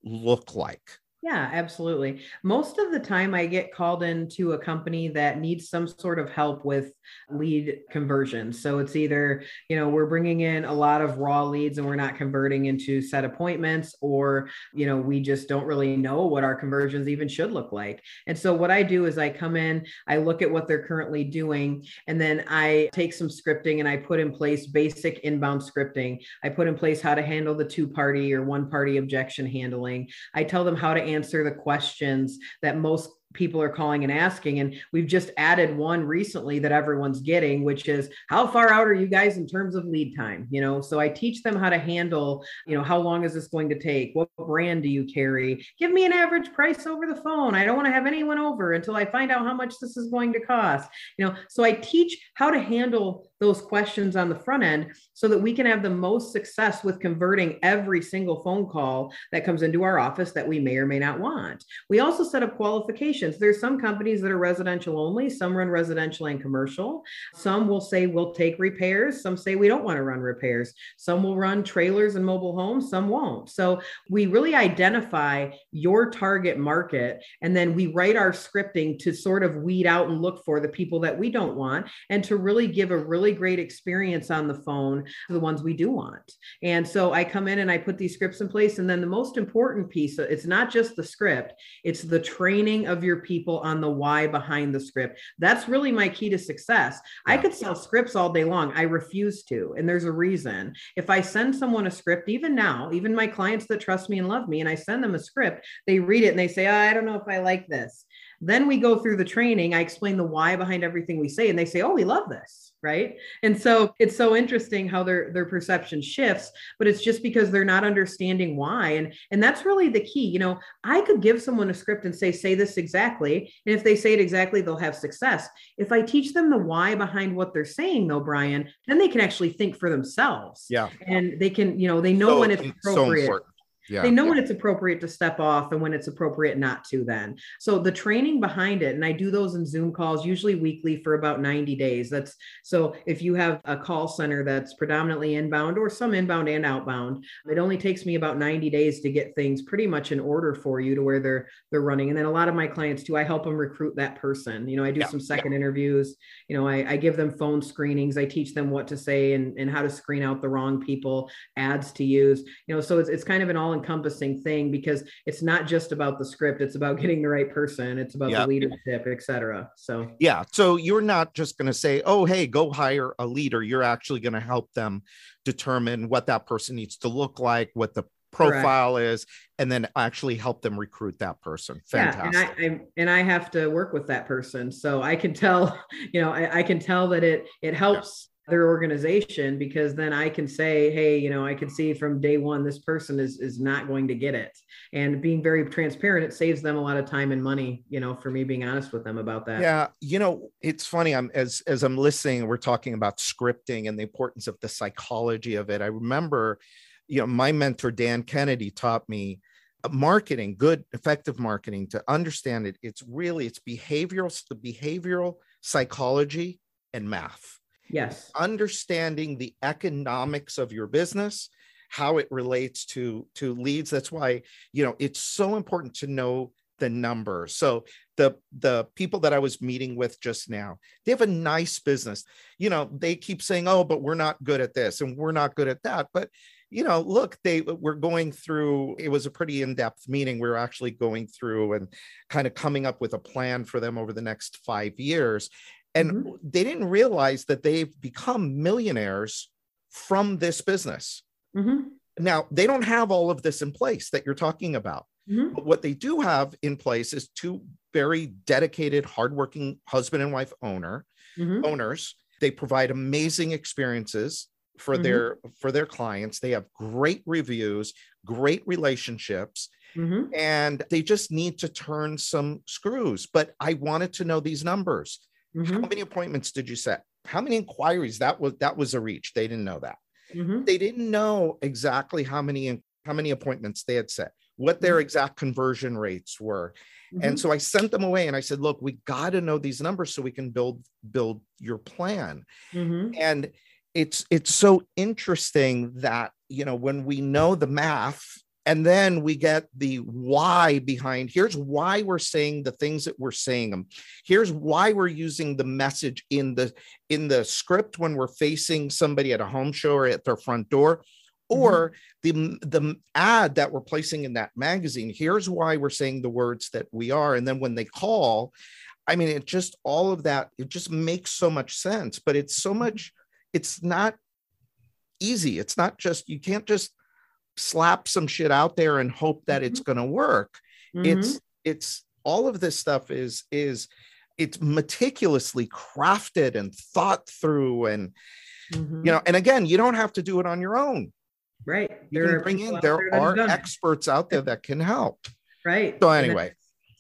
look like? Yeah, absolutely. Most of the time, I get called into a company that needs some sort of help with lead conversion. So it's either, you know, we're bringing in a lot of raw leads and we're not converting into set appointments, or, you know, we just don't really know what our conversions even should look like. And so what I do is I come in, I look at what they're currently doing, and then I take some scripting and I put in place basic inbound scripting. I put in place how to handle the two party or one party objection handling. I tell them how to answer the questions that most people are calling and asking and we've just added one recently that everyone's getting which is how far out are you guys in terms of lead time you know so i teach them how to handle you know how long is this going to take what brand do you carry give me an average price over the phone i don't want to have anyone over until i find out how much this is going to cost you know so i teach how to handle those questions on the front end so that we can have the most success with converting every single phone call that comes into our office that we may or may not want. We also set up qualifications. There's some companies that are residential only, some run residential and commercial. Some will say we'll take repairs, some say we don't want to run repairs. Some will run trailers and mobile homes, some won't. So we really identify your target market and then we write our scripting to sort of weed out and look for the people that we don't want and to really give a really great experience on the phone the ones we do want. And so I come in and I put these scripts in place. And then the most important piece, it's not just the script, it's the training of your people on the why behind the script. That's really my key to success. Yeah. I could sell scripts all day long. I refuse to. And there's a reason. If I send someone a script, even now, even my clients that trust me and love me, and I send them a script, they read it and they say, oh, I don't know if I like this. Then we go through the training. I explain the why behind everything we say, and they say, "Oh, we love this." Right. And so it's so interesting how their their perception shifts, but it's just because they're not understanding why. And and that's really the key. You know, I could give someone a script and say, say this exactly. And if they say it exactly, they'll have success. If I teach them the why behind what they're saying, though, Brian, then they can actually think for themselves. Yeah. And they can, you know, they know so, when it's appropriate. So yeah. They know yeah. when it's appropriate to step off and when it's appropriate not to then. So the training behind it, and I do those in Zoom calls, usually weekly for about 90 days. That's so if you have a call center that's predominantly inbound or some inbound and outbound, it only takes me about 90 days to get things pretty much in order for you to where they're they're running. And then a lot of my clients too, I help them recruit that person. You know, I do yeah. some second interviews, you know, I, I give them phone screenings, I teach them what to say and, and how to screen out the wrong people, ads to use, you know, so it's it's kind of an all encompassing thing because it's not just about the script it's about getting the right person it's about the leadership etc so yeah so you're not just going to say oh hey go hire a leader. You're actually going to help them determine what that person needs to look like what the profile Correct. is and then actually help them recruit that person. Fantastic yeah, and, I, I, and I have to work with that person. So i can tell you know i, I can tell that it it helps their organization because then I can say, hey, you know, I can see from day one this person is is not going to get it. And being very transparent, it saves them a lot of time and money, you know, for me being honest with them about that. Yeah. You know, it's funny. I'm as as I'm listening, we're talking about scripting and the importance of the psychology of it. I remember, you know, my mentor Dan Kennedy taught me uh, marketing good effective marketing to understand it it's really it's behavioral the behavioral psychology and math Yes. Understanding the economics of your business, how it relates to to leads. That's why, you know, it's so important to know the numbers. So the the people that I was meeting with just now, they have a nice business. You know, they keep saying, "Oh, but we're not good at this and we're not good at that." But you know, look, they were going through, it was a pretty in depth meeting. We were actually going through and kind of coming up with a plan for them over the next five years and mm-hmm. they didn't realize that they've become millionaires from this business mm-hmm. now they don't have all of this in place that you're talking about mm-hmm. but what they do have in place is two very dedicated hardworking husband and wife owner mm-hmm. owners they provide amazing experiences for mm-hmm. their for their clients they have great reviews great relationships Mm-hmm. and they just need to turn some screws. But I wanted to know these numbers. Mm-hmm. How many appointments did you set? How many inquiries? That was that was a reach. They didn't know that. Mm-hmm. They didn't know exactly how many how many appointments they had set, what their mm-hmm. exact conversion rates were. And mm-hmm. so I sent them away and I said, look, we got to know these numbers so we can build build your plan. Mm-hmm. And it's it's so interesting that you know when we know the math and then we get the why behind here's why we're saying the things that we're saying them here's why we're using the message in the in the script when we're facing somebody at a home show or at their front door mm-hmm. or the the ad that we're placing in that magazine here's why we're saying the words that we are and then when they call i mean it just all of that it just makes so much sense but it's so mm-hmm. much it's not easy it's not just you can't just slap some shit out there and hope that mm-hmm. it's going to work mm-hmm. it's it's all of this stuff is is it's meticulously crafted and thought through and Mhm. you know and again you don't have to do it on your own right. you There can are bring in out there are experts out there that can help right so anyway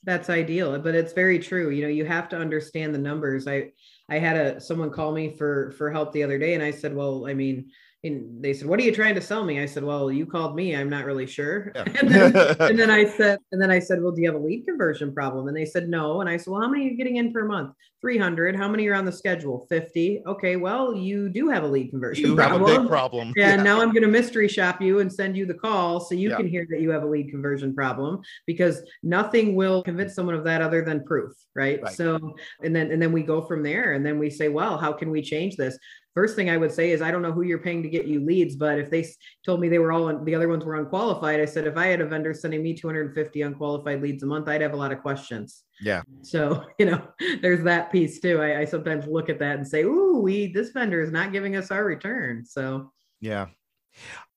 that's ideal but it's very true you know you have to understand the numbers i i had a someone call me for for help the other day and i said well i mean and they said what are you trying to sell me? I said well you called me. I'm not really sure. Yeah. and, then, and then i said and then i said well do you have a lead conversion problem? And they said no. And i said well how many are you getting in per month? 300 how many are on the schedule? 50 okay well you do have a lead conversion you have a problem big problem. yeah, now I'm going to mystery shop you and send you the call so you Yeah. can hear that you have a lead conversion problem because nothing will convince someone of that other than proof, right? Right. So, and then and then we go from there and then we say, well, how can we change this? First thing I would say is I don't know who you're paying to get you leads, but if they told me they were all the other ones were unqualified, I said if I had a vendor sending me 250 unqualified leads a month, I'd have a lot of questions. yeah So, you know, there's that piece too. I, I sometimes look at that and say, ooh, we this vendor is not giving us our return. So yeah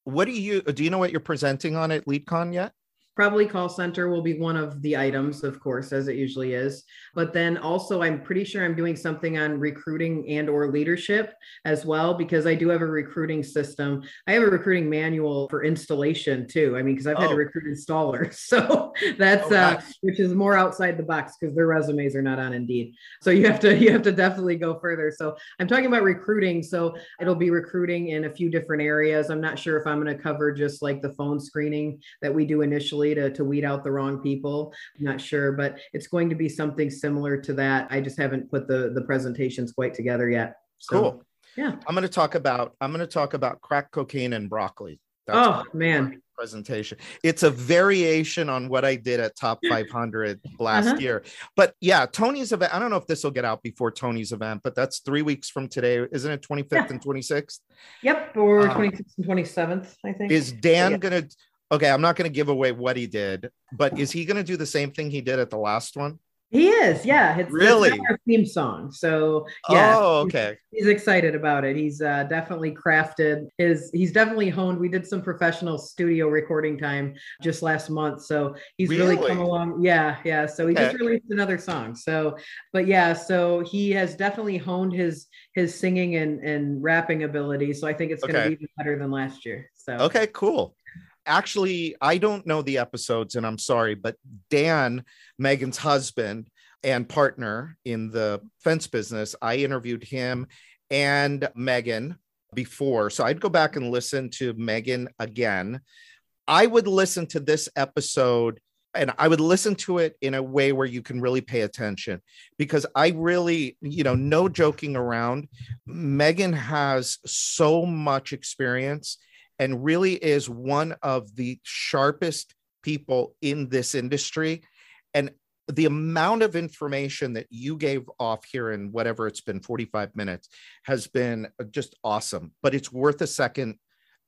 what do you do you know what you're presenting on at leadcon yet probably call center will be one of the items of course as it usually is. But then also i'm pretty sure i'm doing something on recruiting and or leadership as well because i do have a recruiting system. I have a recruiting manual for installation too. I mean because i've had Oh. to recruit installers. So that's Oh, uh which is more outside the box because their resumes are not on indeed. So you have to you have to definitely go further. So i'm talking about recruiting. So it'll be recruiting in a few different areas. I'm not sure if i'm going to cover just like the phone screening that we do initially to, to weed out the wrong people. I'm not sure but it's going to be something similar to that. I just haven't put the the presentations quite together yet. So cool. yeah. i'm going to talk about i'm going to talk about crack cocaine and broccoli. Oh man. presentation. It's a variation on what i did at top 500 last Uh-huh. year. But yeah tony's event i don't know if this will get out before tony's event but that's three weeks from today. Isn't it 25th Yeah. and 26th yep or Um, 26th and 27th i think. is dan Yeah. gonna okay i'm not gonna give away what he did but is he gonna do the same thing he did at the last one he is yeah it's, it's Really? now our theme song so yeah oh okay he's excited about it. He's uh, definitely crafted his. He's definitely honed. We did some professional studio recording time just last month, so he's really, come along. Yeah, yeah. So he just released another song. So, but yeah, so he has definitely honed his his singing and and rapping ability. So I think it's going to Okay. be even better than last year. So Okay, cool. Actually, I don't know the episodes and I'm sorry, but Dan, Megan's husband and partner in the fence business, I interviewed him and Megan before. So I'd go back and listen to Megan again. I would listen to this episode and I would listen to it in a way where you can really pay attention because I really, you know, no joking around. Megan has so much experience and really is one of the sharpest people in this industry. And the amount of information that you gave off here in whatever it's been 45 minutes has been just awesome, but it's worth a second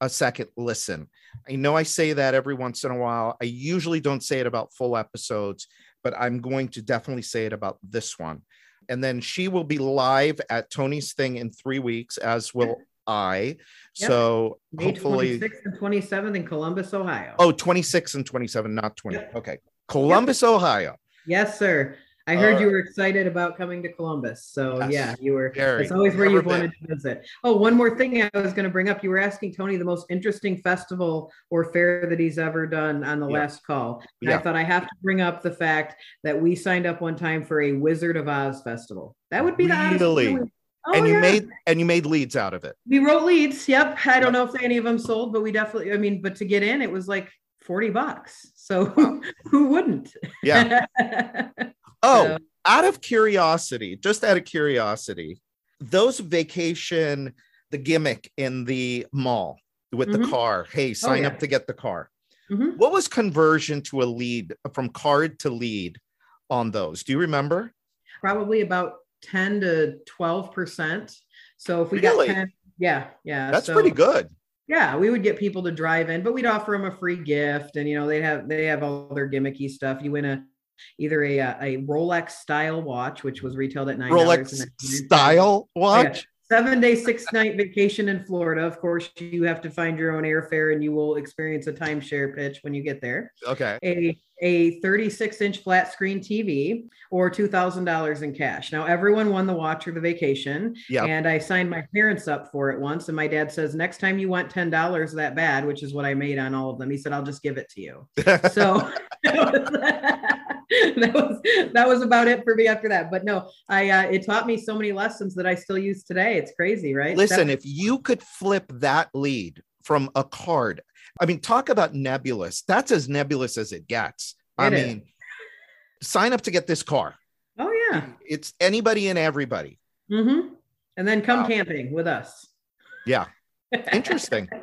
a second listen. I know I say that every once in a while. I usually don't say it about full episodes, but I'm going to definitely say it about this one. And then she will be live at Tony's thing in 3 weeks as will I. Yep. So May hopefully 26th and 27th in Columbus, Ohio. Oh, 26 and 27, not 20. Yep. Okay. Columbus, Ohio. yes, sir. I heard you were excited about coming to Columbus. So Yes. yeah, you were. Very. It's always where you've wanted to visit. Oh, one more thing I was going to bring up. You were asking Tony the most interesting festival or fair that he's ever done on the Yeah. last call. Yeah. I thought I have to bring up the fact that we signed up one time for a Wizard of Oz festival. That would be the Really? We- Oh, and you yeah. made and you made leads out of it. we wrote leads. Yep. I don't know if any of them sold, but we definitely. I mean, but to get in, it was like forty bucks. So who wouldn't? Yeah. Oh, So- out of curiosity, just out of curiosity, those vacation, the gimmick in the mall with the Mhm. car. Hey, sign yeah. up to get the car. Mhm. What was conversion to a lead from card to lead on those? Do you remember? probably about 10 to 12 percent so if we Really? got 10 yeah yeah That's so, pretty good. yeah we would get people to drive in but we'd offer them a free gift and you know they have they have all their gimmicky stuff you win a either a a rolex style watch which was retailed at nine Rolex style watch. Seven day, six night vacation in Florida. Of course, you have to find your own airfare and you will experience a timeshare pitch when you get there. Okay. A a 36 inch flat screen TV or $2,000 in cash. Now, everyone won the watch or the vacation. Yeah. And I signed my parents up for it once. And my dad says, next time you want $10 that bad, which is what I made on all of them, he said, I'll just give it to you. so that was, that was about it for me after that. But no, I, uh, it taught me so many lessons that I still use today. It's crazy, right? Listen, if you could flip that lead from a card I mean, talk about nebulous. That's as nebulous as it gets. It I is. mean, sign up to get this car. Oh yeah. It's anybody and everybody. Mm-hmm. And then come wow. camping with us. Yeah. Interesting.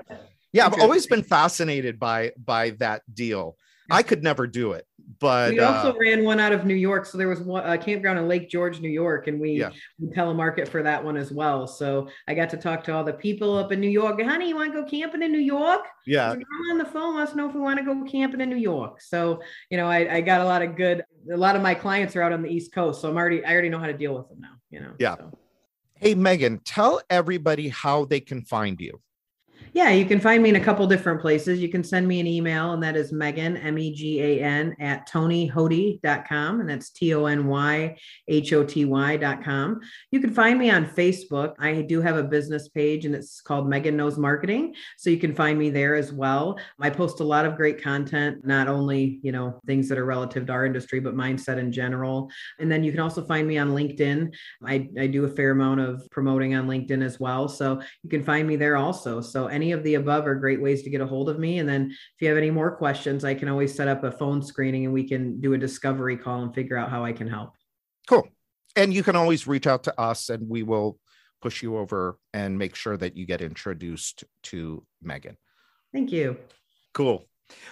Yeah, I've always been fascinated by by that deal. I could never do it but we also uh, ran one out of New York. So there was one, a campground in Lake George, New York, and we, yeah. we telemarket for that one as well. So I got to talk to all the people up in New York. Honey, you want to go camping in New York? Yeah. I'm on the phone. Let us know if we want to go camping in New York. So you know, I, I got a lot of good. A lot of my clients are out on the East Coast, so I'm already I already know how to deal with them now. You know. Yeah. So. Hey Megan, tell everybody how they can find you. Yeah, you can find me in a couple different places. You can send me an email, and that is Megan, M E G A N, at tonyhoty.com. And that's T O N Y H O T Y.com. You can find me on Facebook. I do have a business page, and it's called Megan Knows Marketing. So you can find me there as well. I post a lot of great content, not only, you know, things that are relative to our industry, but mindset in general. And then you can also find me on LinkedIn. I, I do a fair amount of promoting on LinkedIn as well. So you can find me there also. So any of the above are great ways to get a hold of me. And then if you have any more questions, I can always set up a phone screening and we can do a discovery call and figure out how I can help. Cool. And you can always reach out to us and we will push you over and make sure that you get introduced to Megan. Thank you. Cool.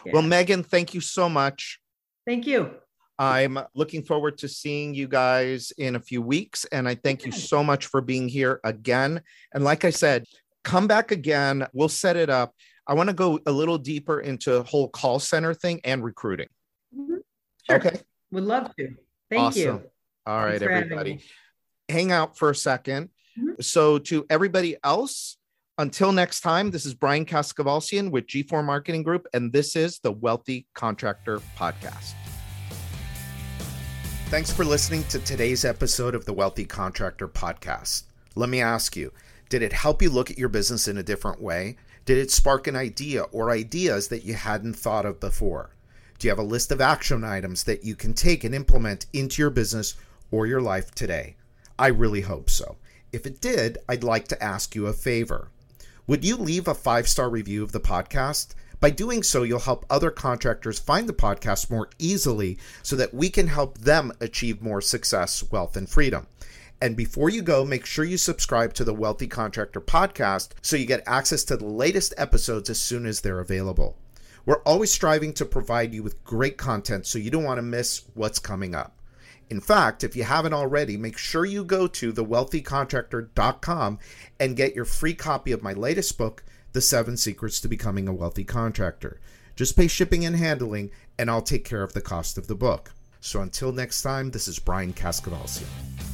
Yeah. Well, Megan, thank you so much. Thank you. I'm looking forward to seeing you guys in a few weeks. And I thank you so much for being here again. And like I said, come back again. We'll set it up. I want to go a little deeper into whole call center thing and recruiting. Mm-hmm. Sure. Okay. Would love to. Thank awesome. you. All right, everybody. Hang out for a 2nd mm-hmm. So, to everybody else, until next time, this is Brian Kaskavalciyan with G4 Marketing Group, and this is the Wealthy Contractor Podcast. Thanks for listening to today's episode of the Wealthy Contractor Podcast. Let me ask you, did it help you look at your business in a different way? Did it spark an idea or ideas that you hadn't thought of before? Do you have a list of action items that you can take and implement into your business or your life today? I really hope so. If it did, I'd like to ask you a favor. Would you leave a five star review of the podcast? By doing so, you'll help other contractors find the podcast more easily so that we can help them achieve more success, wealth, and freedom. And before you go, make sure you subscribe to the Wealthy Contractor podcast so you get access to the latest episodes as soon as they're available. We're always striving to provide you with great content so you don't want to miss what's coming up. In fact, if you haven't already, make sure you go to thewealthycontractor.com and get your free copy of my latest book, The Seven Secrets to Becoming a Wealthy Contractor. Just pay shipping and handling, and I'll take care of the cost of the book. So until next time, this is Brian Kaskavalciyan.